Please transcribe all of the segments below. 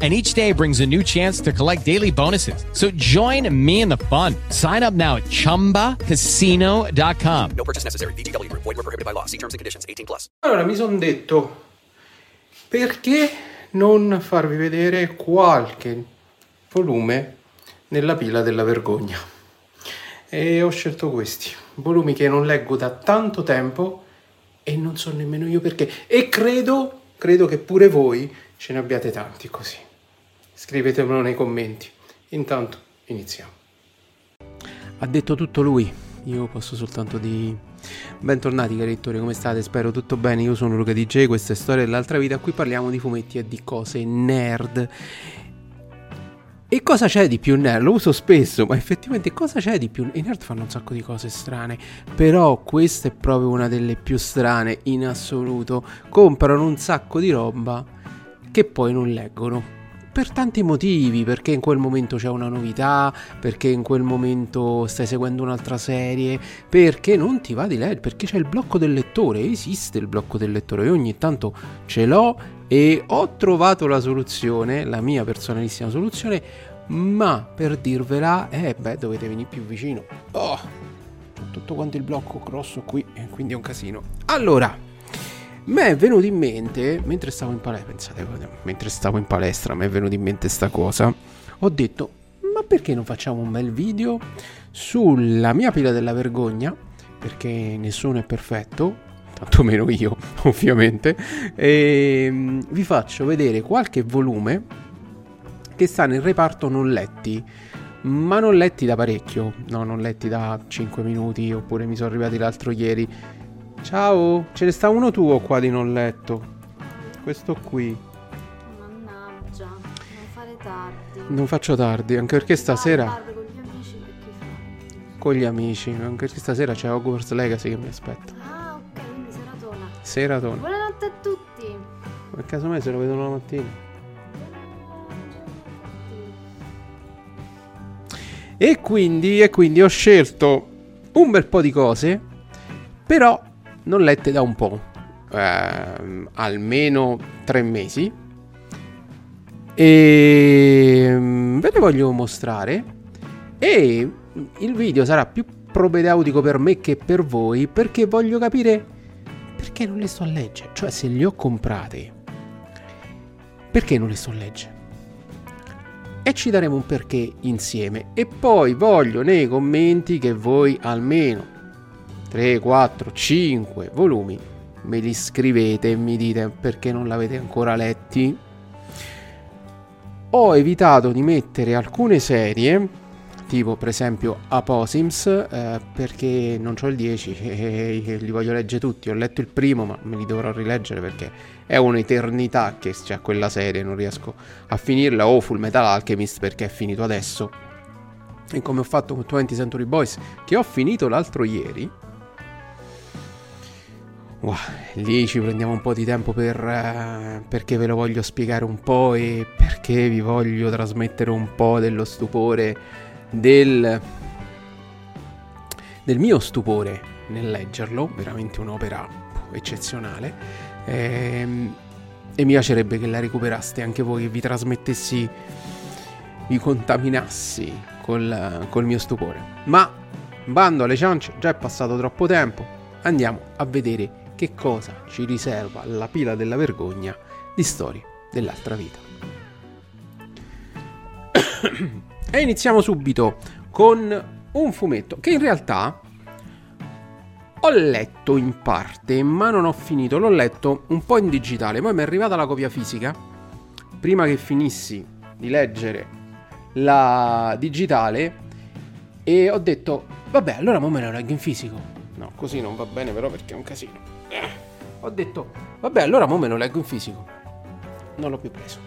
And each day brings a new chance to collect daily bonuses. So join me in the fun. Sign up now at chumbacasino.com. No purchase necessary. VGW Group. Void were prohibited by law. See terms and conditions. 18 plus. Allora mi sono detto perché non farvi vedere qualche volume nella pila della vergogna. E ho scelto questi, volumi che non leggo da tanto tempo e non so nemmeno io perché. E credo, credo che pure voi ce ne abbiate tanti così. Scrivetemelo nei commenti. Intanto iniziamo. Ha detto tutto lui. Io posso soltanto di Bentornati cari lettori, come state? Spero tutto bene. Io sono Luca DJ, questa è Storia dell'altra vita. Qui parliamo di fumetti e di cose nerd. E cosa c'è di più nerd? Lo uso spesso, ma effettivamente cosa c'è di più? I nerd fanno un sacco di cose strane, però questa è proprio una delle più strane in assoluto. Comprano un sacco di roba che poi non leggono per tanti motivi, perché in quel momento c'è una novità, perché in quel momento stai seguendo un'altra serie, perché non ti va di leggere, perché c'è il blocco del lettore, esiste il blocco del lettore, io ogni tanto ce l'ho e ho trovato la soluzione, la mia personalissima soluzione, ma per dirvela, eh beh, dovete venire più vicino. Oh, tutto quanto il blocco grosso qui, e quindi è un casino. Allora, mi è venuto in mente, mentre stavo in palestra, pensate, mentre stavo in palestra mi è venuto in mente sta cosa, ho detto, ma perché non facciamo un bel video sulla mia pila della vergogna, perché nessuno è perfetto, tantomeno io, ovviamente, e mm, vi faccio vedere qualche volume che sta nel reparto non letti, ma non letti da parecchio, no, non letti da 5 minuti, oppure mi sono arrivati l'altro ieri Ciao, ce ne sta uno tuo qua di non letto. Questo qui. Mannaggia, non fare tardi. Non faccio tardi, anche perché stasera... Tardi con gli amici perché fa? Con gli amici, anche perché stasera c'è Hogwarts Legacy che mi aspetta. Ah, ok, quindi seratona. Seratona. Buonanotte a tutti. Per caso mai se lo vedono la mattina. E quindi, e quindi ho scelto un bel po' di cose, però non lette da un po', eh, almeno tre mesi. E mm, ve le voglio mostrare. E il video sarà più propedeutico per me che per voi perché voglio capire perché non le sto a leggere. Cioè, se le ho comprate, perché non le sto a leggere? E ci daremo un perché insieme. E poi voglio nei commenti che voi almeno 3, 4, 5 volumi, me li scrivete e mi dite perché non l'avete ancora letti. Ho evitato di mettere alcune serie, tipo per esempio Aposims, eh, perché non ho il 10 e li voglio leggere tutti. Ho letto il primo, ma me li dovrò rileggere perché è un'eternità che c'è quella serie, non riesco a finirla. O Full Metal Alchemist perché è finito adesso. E come ho fatto con 20 Century Boys, che ho finito l'altro ieri, Wow, lì ci prendiamo un po' di tempo per, uh, perché ve lo voglio spiegare un po' e perché vi voglio trasmettere un po' dello stupore del, del mio stupore nel leggerlo, veramente un'opera eccezionale. Ehm, e mi piacerebbe che la recuperaste anche voi, che vi trasmettessi, vi contaminassi col, col mio stupore. Ma bando alle ciance, già è passato troppo tempo, andiamo a vedere che cosa ci riserva la pila della vergogna di storie dell'altra vita. e iniziamo subito con un fumetto che in realtà ho letto in parte, ma non ho finito, l'ho letto un po' in digitale, poi mi è arrivata la copia fisica, prima che finissi di leggere la digitale e ho detto, vabbè, allora mo me la leggo in fisico. No, così non va bene però perché è un casino. Ho detto, vabbè, allora mo me lo leggo in fisico. Non l'ho più preso.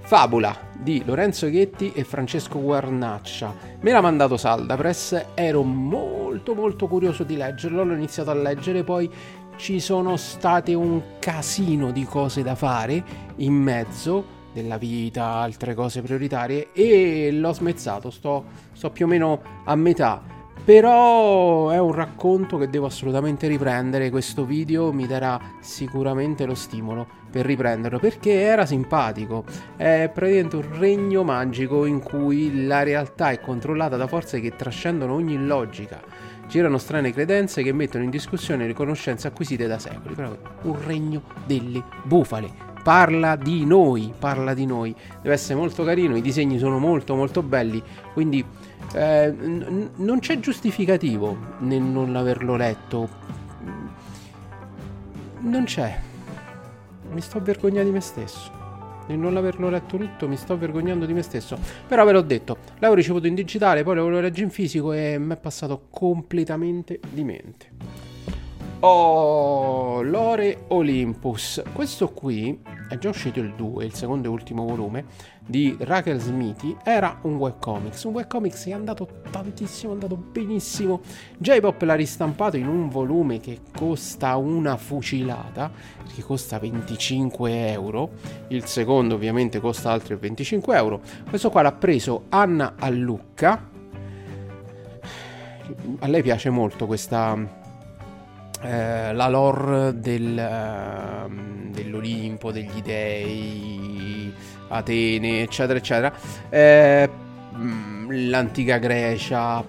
Fabula di Lorenzo Ghetti e Francesco Guarnaccia. Me l'ha mandato Salda Press, ero molto molto curioso di leggerlo, l'ho iniziato a leggere, poi ci sono state un casino di cose da fare in mezzo della vita, altre cose prioritarie e l'ho smezzato, sto, sto più o meno a metà. Però è un racconto che devo assolutamente riprendere. Questo video mi darà sicuramente lo stimolo per riprenderlo perché era simpatico. È praticamente un regno magico in cui la realtà è controllata da forze che trascendono ogni logica. Girano strane credenze che mettono in discussione le conoscenze acquisite da secoli. Proprio un regno delle bufale parla di noi, parla di noi. Deve essere molto carino, i disegni sono molto molto belli, quindi eh, n- non c'è giustificativo nel non averlo letto. Non c'è. Mi sto vergognando di me stesso. Nel non averlo letto tutto mi sto vergognando di me stesso. Però ve l'ho detto, l'avevo ricevuto in digitale, poi l'avevo letto in fisico e mi è passato completamente di mente. Oh, Lore Olympus. Questo qui è già uscito il 2, il secondo e ultimo volume di Raquel Smithy. Era un webcomics. Un webcomics che è andato tantissimo, è andato benissimo. J-Pop l'ha ristampato in un volume che costa una fucilata, che costa 25 euro. Il secondo ovviamente costa altri 25 euro. Questo qua l'ha preso Anna Allucca. A lei piace molto questa eh, la lore del, uh, dell'Olimpo, degli dei, Atene, eccetera, eccetera. Eh, mm, l'antica Grecia.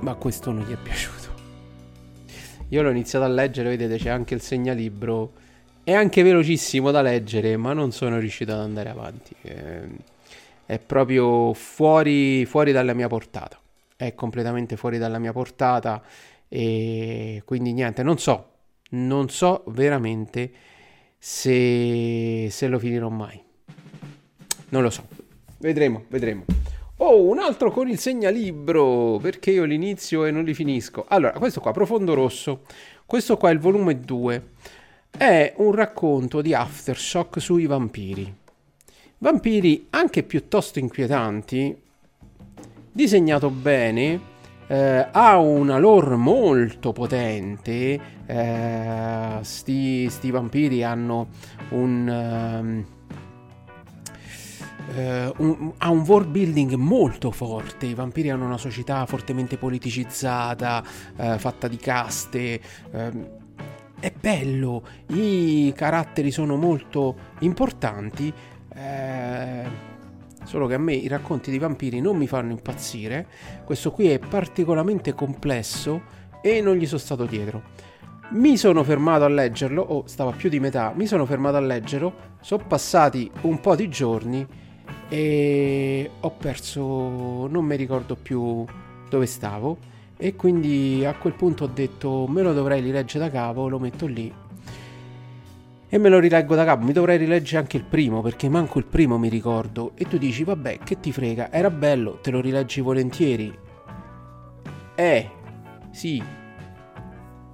Ma questo non gli è piaciuto. Io l'ho iniziato a leggere, vedete, c'è anche il segnalibro. È anche velocissimo da leggere, ma non sono riuscito ad andare avanti. Eh, è proprio fuori, fuori dalla mia portata è completamente fuori dalla mia portata e quindi niente, non so, non so veramente se, se lo finirò mai. Non lo so, vedremo, vedremo. Oh, un altro con il segnalibro, perché io l'inizio e non li finisco. Allora, questo qua, Profondo Rosso, questo qua è il volume 2, è un racconto di aftershock sui vampiri. Vampiri anche piuttosto inquietanti, disegnato bene, eh, ha una lore molto potente, eh, sti, sti, vampiri hanno un... Uh, un, ha un world building molto forte. I vampiri hanno una società fortemente politicizzata, uh, fatta di caste. Uh, è bello, i caratteri sono molto importanti. Solo che a me i racconti di vampiri non mi fanno impazzire. Questo qui è particolarmente complesso e non gli sono stato dietro. Mi sono fermato a leggerlo, o oh, stava più di metà, mi sono fermato a leggerlo, sono passati un po' di giorni e ho perso, non mi ricordo più dove stavo e quindi a quel punto ho detto me lo dovrei rileggere da capo, lo metto lì e me lo rileggo da capo. Mi dovrei rileggere anche il primo perché manco il primo mi ricordo. E tu dici, vabbè, che ti frega, era bello, te lo rileggi volentieri. Eh, sì,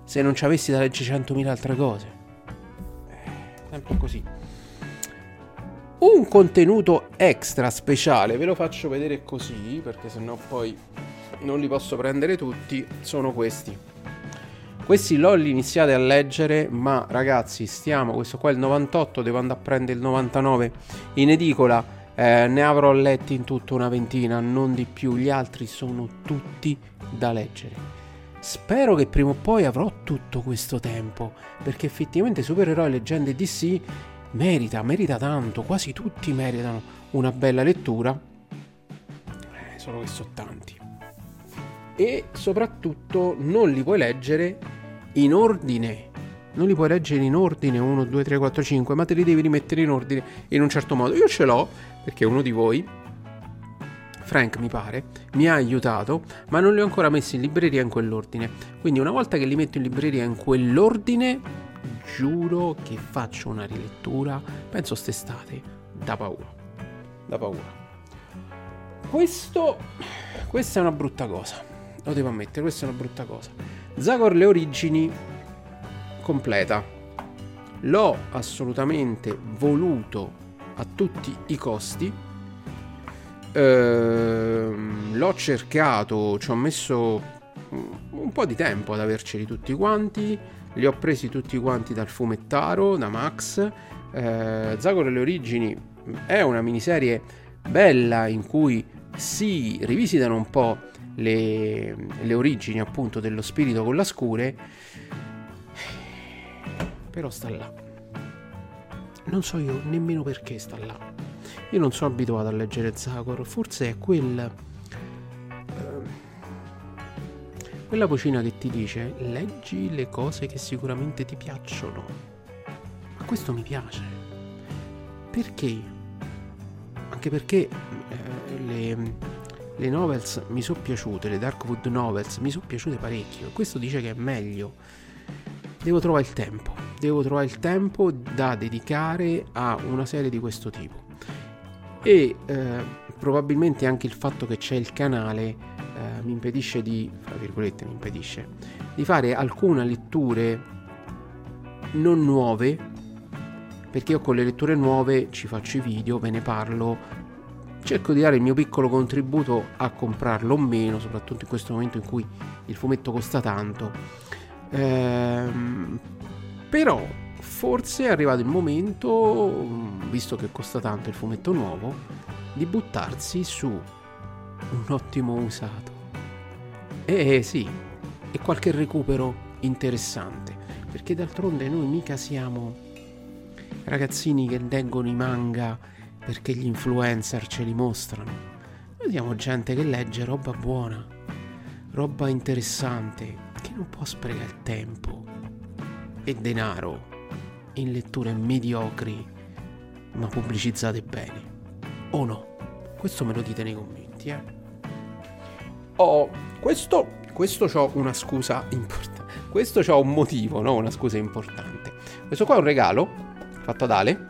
se non ci avessi da leggere 100.000 altre cose. Eh, sempre così. Un contenuto extra speciale, ve lo faccio vedere così perché sennò poi non li posso prendere tutti. Sono questi. Questi l'ho iniziati a leggere, ma ragazzi, stiamo, questo qua è il 98, devo andare a prendere il 99 in edicola. Eh, ne avrò letti in tutto una ventina, non di più. Gli altri sono tutti da leggere. Spero che prima o poi avrò tutto questo tempo, perché effettivamente supereroi, leggende DC merita, merita tanto, quasi tutti meritano una bella lettura. Eh, solo che sono tanti. E soprattutto non li puoi leggere in ordine. Non li puoi leggere in ordine 1, 2, 3, 4, 5, ma te li devi rimettere in ordine in un certo modo. Io ce l'ho perché uno di voi, Frank mi pare, mi ha aiutato, ma non li ho ancora messi in libreria in quell'ordine. Quindi una volta che li metto in libreria in quell'ordine, giuro che faccio una rilettura, penso st'estate, da paura. Da paura. Questo, questa è una brutta cosa. Lo devo ammettere, questa è una brutta cosa. Zagor le origini completa. L'ho assolutamente voluto a tutti i costi. Ehm, l'ho cercato, ci ho messo un po' di tempo ad averceli tutti quanti. Li ho presi tutti quanti dal fumettaro, da Max. Eh, Zagor le origini è una miniserie bella in cui si rivisitano un po' le, le origini appunto dello spirito con la scure. Però sta là. Non so io nemmeno perché sta là. Io non sono abituato a leggere Zagor, forse è quel quella vocina che ti dice leggi le cose che sicuramente ti piacciono. Ma questo mi piace. Perché? Anche perché eh, le, le novels mi sono piaciute, le Darkwood novels mi sono piaciute parecchio. Questo dice che è meglio. Devo trovare il tempo. Devo trovare il tempo da dedicare a una serie di questo tipo. E eh, probabilmente anche il fatto che c'è il canale eh, mi impedisce di, fra virgolette, mi impedisce di fare alcune letture non nuove, perché io con le letture nuove ci faccio i video, ve ne parlo, cerco di dare il mio piccolo contributo a comprarlo o meno, soprattutto in questo momento in cui il fumetto costa tanto. Ehm, però forse è arrivato il momento, visto che costa tanto il fumetto nuovo, di buttarsi su un ottimo usato. Eh, sì, e qualche recupero interessante, perché d'altronde noi mica siamo ragazzini che leggono i manga perché gli influencer ce li mostrano. Noi siamo gente che legge roba buona, roba interessante, che non può sprecare tempo e denaro in letture mediocri ma pubblicizzate bene. O no? Questo me lo dite nei commenti, eh? Oh, questo, questo ho una scusa importante. Questo ho un motivo, no? Una scusa importante. Questo qua è un regalo fatto ad Ale,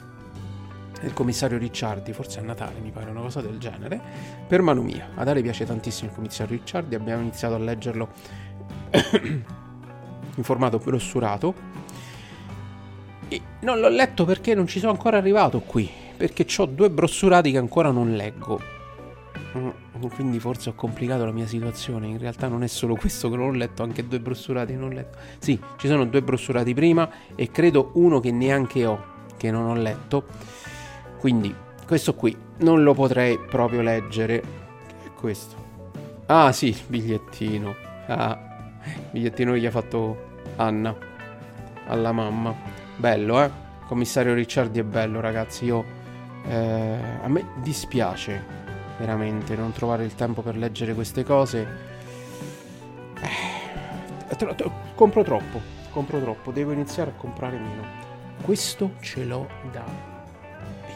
del commissario Ricciardi, forse a Natale mi pare una cosa del genere, per mano mia. Ad Ale piace tantissimo il commissario Ricciardi, abbiamo iniziato a leggerlo in formato brossurato. E non l'ho letto perché non ci sono ancora arrivato qui, perché ho due brossurati che ancora non leggo Mm, quindi forse ho complicato la mia situazione. In realtà non è solo questo che non ho letto, anche due brossurati non ho letto. Sì, ci sono due brossurati prima e credo uno che neanche ho, che non ho letto. Quindi questo qui non lo potrei proprio leggere. Che è questo? Ah sì, il bigliettino. Ah, bigliettino che gli ha fatto Anna alla mamma. Bello, eh? Commissario Ricciardi è bello, ragazzi. Io eh, a me dispiace veramente non trovare il tempo per leggere queste cose. Eh, compro troppo, compro troppo, devo iniziare a comprare meno. Questo ce l'ho da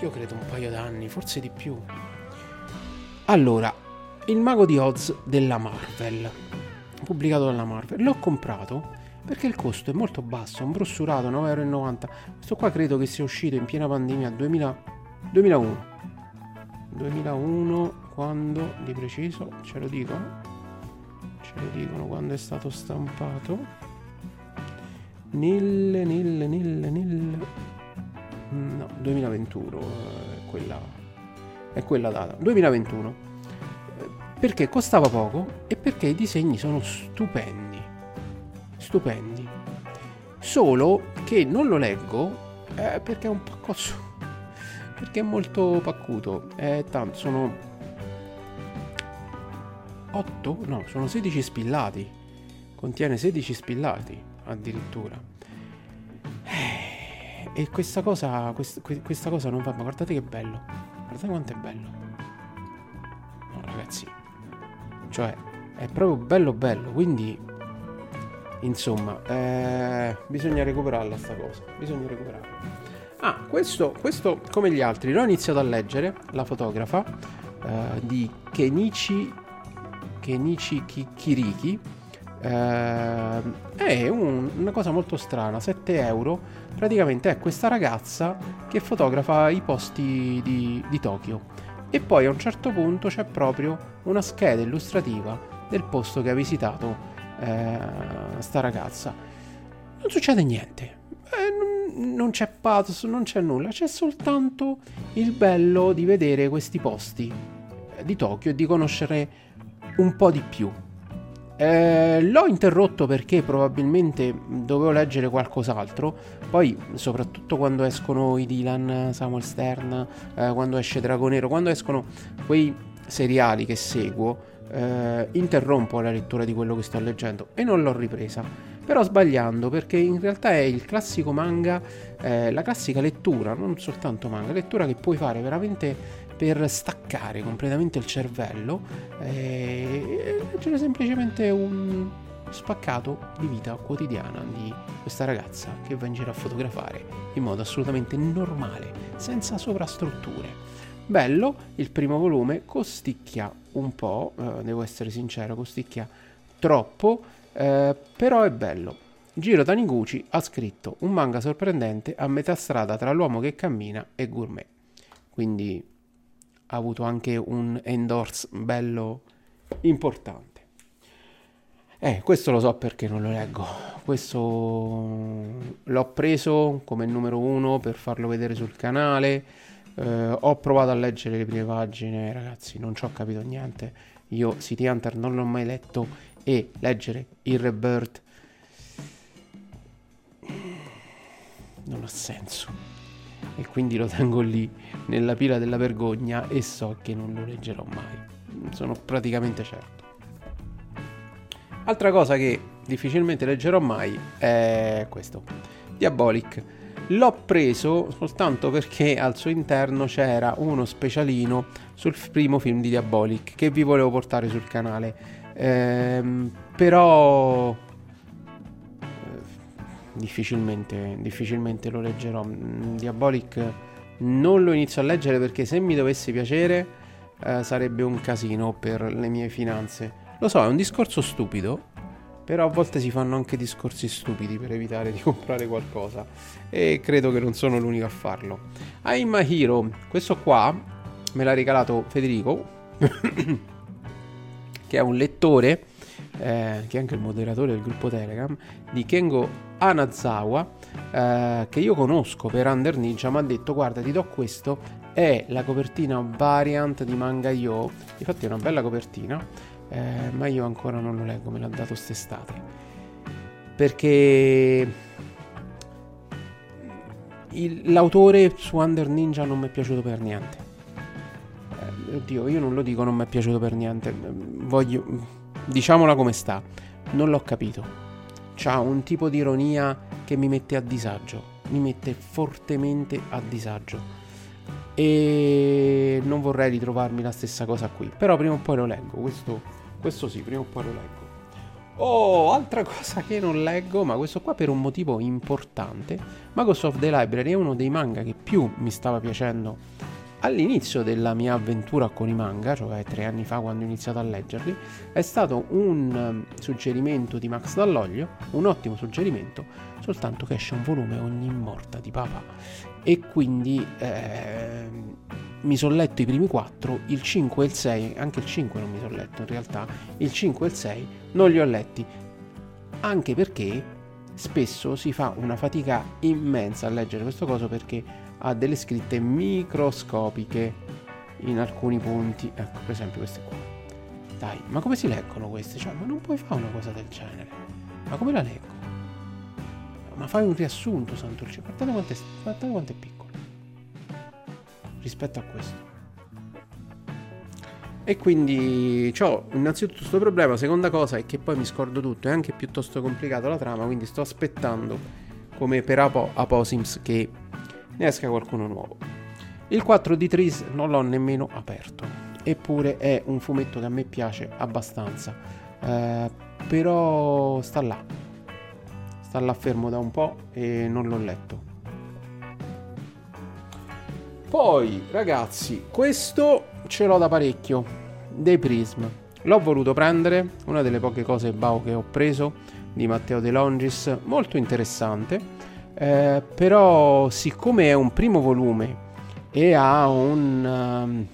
io credo un paio d'anni, forse di più. Allora, Il mago di Oz della Marvel, pubblicato dalla Marvel. L'ho comprato perché il costo è molto basso, un brossurato 9,90€. Questo qua credo che sia uscito in piena pandemia 2000, 2001. 2001 quando di preciso ce lo dico ce lo dicono quando è stato stampato nel nel nel nel no 2021 è quella è quella data 2021 perché costava poco e perché i disegni sono stupendi stupendi solo che non lo leggo eh, perché è un costoso perché è molto paccuto. È tanto, sono 8? No, sono 16 spillati. Contiene 16 spillati addirittura. Eh, e questa cosa, quest, questa cosa non va, ma guardate che bello. Guardate quanto è bello. No, ragazzi. Cioè, è proprio bello bello, quindi insomma, eh, bisogna recuperarla sta cosa. Bisogna recuperarla. Ah, questo, questo, come gli altri, l'ho iniziato a leggere, la fotografa uh, di Kenichi, Kenichi Kiriki. Uh, è un, una cosa molto strana, 7 euro. Praticamente è questa ragazza che fotografa i posti di, di Tokyo. E poi a un certo punto c'è proprio una scheda illustrativa del posto che ha visitato eh, sta ragazza. Non succede niente. Eh, non c'è pathos, non c'è nulla, c'è soltanto il bello di vedere questi posti di Tokyo e di conoscere un po' di più. Eh, l'ho interrotto perché probabilmente dovevo leggere qualcos'altro. Poi, soprattutto quando escono i Dylan, Samuel Stern, eh, quando esce Dragonero, quando escono quei seriali che seguo, eh, interrompo la lettura di quello che sto leggendo e non l'ho ripresa. Però sbagliando perché in realtà è il classico manga, eh, la classica lettura, non soltanto manga, lettura che puoi fare veramente per staccare completamente il cervello e leggere semplicemente un spaccato di vita quotidiana di questa ragazza che va in giro a fotografare in modo assolutamente normale, senza sovrastrutture. Bello, il primo volume costicchia un po', eh, devo essere sincero, costicchia troppo, eh, però è bello. Giro Taniguchi ha scritto un manga sorprendente a metà strada tra l'uomo che cammina e gourmet. Quindi ha avuto anche un endorse bello importante. Eh, questo lo so perché non lo leggo. Questo l'ho preso come numero uno per farlo vedere sul canale. Eh, ho provato a leggere le prime pagine, ragazzi, non ci ho capito niente. Io City Hunter non l'ho mai letto e leggere il Rebirth non ha senso e quindi lo tengo lì nella pila della vergogna e so che non lo leggerò mai. Sono praticamente certo. Altra cosa che difficilmente leggerò mai è questo. Diabolic. L'ho preso soltanto perché al suo interno c'era uno specialino sul primo film di Diabolic che vi volevo portare sul canale. Ehm, però difficilmente, difficilmente lo leggerò. Mm, Diabolic non lo inizio a leggere perché se mi dovesse piacere eh, sarebbe un casino per le mie finanze. Lo so, è un discorso stupido, però a volte si fanno anche discorsi stupidi per evitare di comprare qualcosa e credo che non sono l'unico a farlo. I'm a Hero, questo qua me l'ha regalato Federico, che è un lettore eh, che è anche il moderatore del gruppo Telegram, di Kengo Anazawa, eh, che io conosco per Under Ninja, mi ha detto guarda ti do questo, è la copertina variant di Manga Yo, infatti è una bella copertina, eh, ma io ancora non lo leggo, me l'ha dato quest'estate. Perché il, l'autore su Under Ninja non mi è piaciuto per niente. Eh, oddio, io non lo dico, non mi è piaciuto per niente. Voglio diciamola come sta, non l'ho capito. C'ha un tipo di ironia che mi mette a disagio, mi mette fortemente a disagio. E non vorrei ritrovarmi la stessa cosa qui, però prima o poi lo leggo, questo, questo sì, prima o poi lo leggo. Oh, altra cosa che non leggo, ma questo qua per un motivo importante. Magos of the Library è uno dei manga che più mi stava piacendo all'inizio della mia avventura con i manga, cioè tre anni fa quando ho iniziato a leggerli, è stato un um, suggerimento di Max Dall'Oglio, un ottimo suggerimento, soltanto che esce un volume ogni morta di papà. E quindi eh, mi sono letto i primi quattro, il 5 e il 6, anche il 5 non mi sono letto in realtà, il 5 e il 6 non li ho letti, anche perché spesso si fa una fatica immensa a leggere questo coso perché ha delle scritte microscopiche in alcuni punti. Ecco, per esempio queste qua. Dai, ma come si leggono queste? Cioè, ma non puoi fare una cosa del genere. Ma come la leggo? Ma fai un riassunto, santo cielo. Guardate quanto è, guardate quanto è piccolo. Rispetto a questo. E quindi ho innanzitutto questo problema. Seconda cosa è che poi mi scordo tutto. È anche piuttosto complicato la trama. Quindi sto aspettando, come per Apo- Aposims, che ne esca qualcuno nuovo. Il 4 di Tris non l'ho nemmeno aperto, eppure è un fumetto che a me piace abbastanza, eh, però sta là, sta là fermo da un po' e non l'ho letto. Poi ragazzi, questo ce l'ho da parecchio, dei Prism. L'ho voluto prendere, una delle poche cose Bao che ho preso di Matteo De Longis, molto interessante eh, però siccome è un primo volume e ha un, um,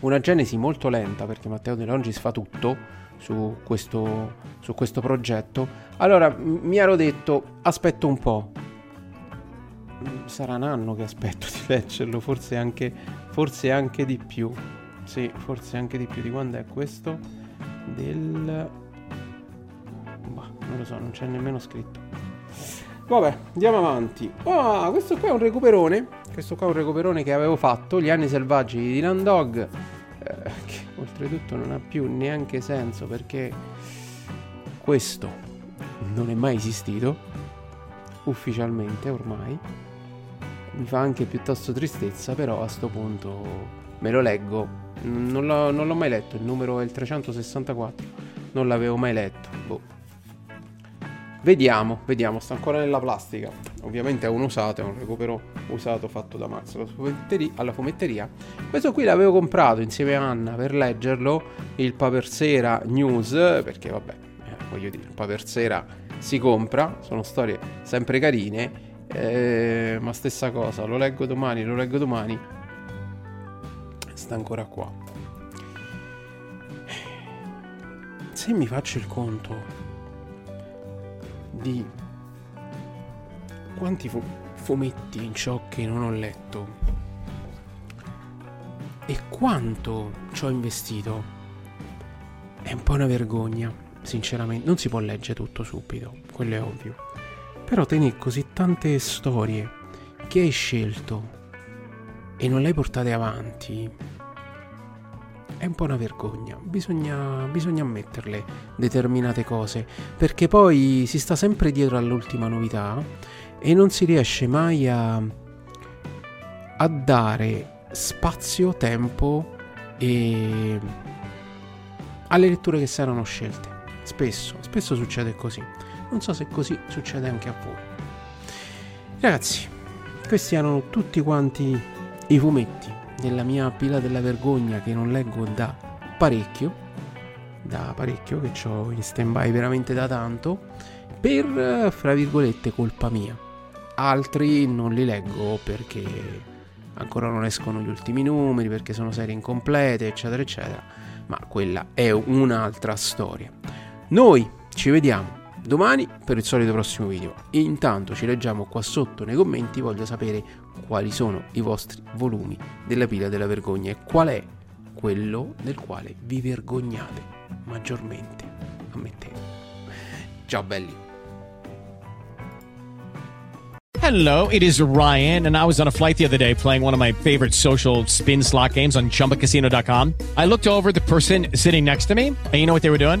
una genesi molto lenta perché Matteo De Longis fa tutto su questo, su questo progetto allora mi ero detto aspetto un po' sarà un anno che aspetto di leggerlo forse anche, forse anche di più. Sì forse anche di più. Di quando è questo? Del non lo so, non c'è nemmeno scritto. Vabbè, andiamo avanti. Ah, questo qua è un recuperone. Questo qua è un recuperone che avevo fatto, Gli anni selvaggi di Dylan Dog. Eh, che oltretutto non ha più neanche senso perché questo non è mai esistito. Ufficialmente ormai. Mi fa anche piuttosto tristezza, però a sto punto me lo leggo. Non l'ho, non l'ho mai letto, il numero è il 364. Non l'avevo mai letto. Boh. Vediamo, vediamo, sta ancora nella plastica. Ovviamente è un usato, è un recupero usato fatto da Max alla fumetteria. Questo qui l'avevo comprato insieme a Anna per leggerlo, il Papersera News, perché vabbè, eh, voglio dire, il Papersera si compra, sono storie sempre carine, eh, ma stessa cosa, lo leggo domani, lo leggo domani, sta ancora qua. Se mi faccio il conto di quanti fu- fumetti in ciò che non ho letto e quanto ci ho investito è un po' una vergogna, sinceramente. Non si può leggere tutto subito, quello è ovvio. Però tenere così tante storie che hai scelto e non le hai portate avanti è un po' una vergogna, bisogna, bisogna ammetterle determinate cose, perché poi si sta sempre dietro all'ultima novità e non si riesce mai a, a dare spazio, tempo e alle letture che saranno scelte. Spesso, spesso succede così. Non so se così succede anche a voi. Ragazzi, questi erano tutti quanti i fumetti nella mia pila della vergogna che non leggo da parecchio, da parecchio che ho in stand by veramente da tanto, per, fra virgolette, colpa mia. Altri non li leggo perché ancora non escono gli ultimi numeri, perché sono serie incomplete, eccetera, eccetera. Ma quella è un'altra storia. Noi ci vediamo domani per il solito prossimo video. Intanto ci leggiamo qua sotto nei commenti, voglio sapere quali sono i vostri volumi della pila della vergogna e qual è quello del quale vi vergognate maggiormente. Ammettete. Ciao belli. Hello, it is Ryan, and I was on a flight the other day playing one of my favorite social spin slot games on chumbacasino.com. I looked over the person sitting next to me, and you know what they were doing?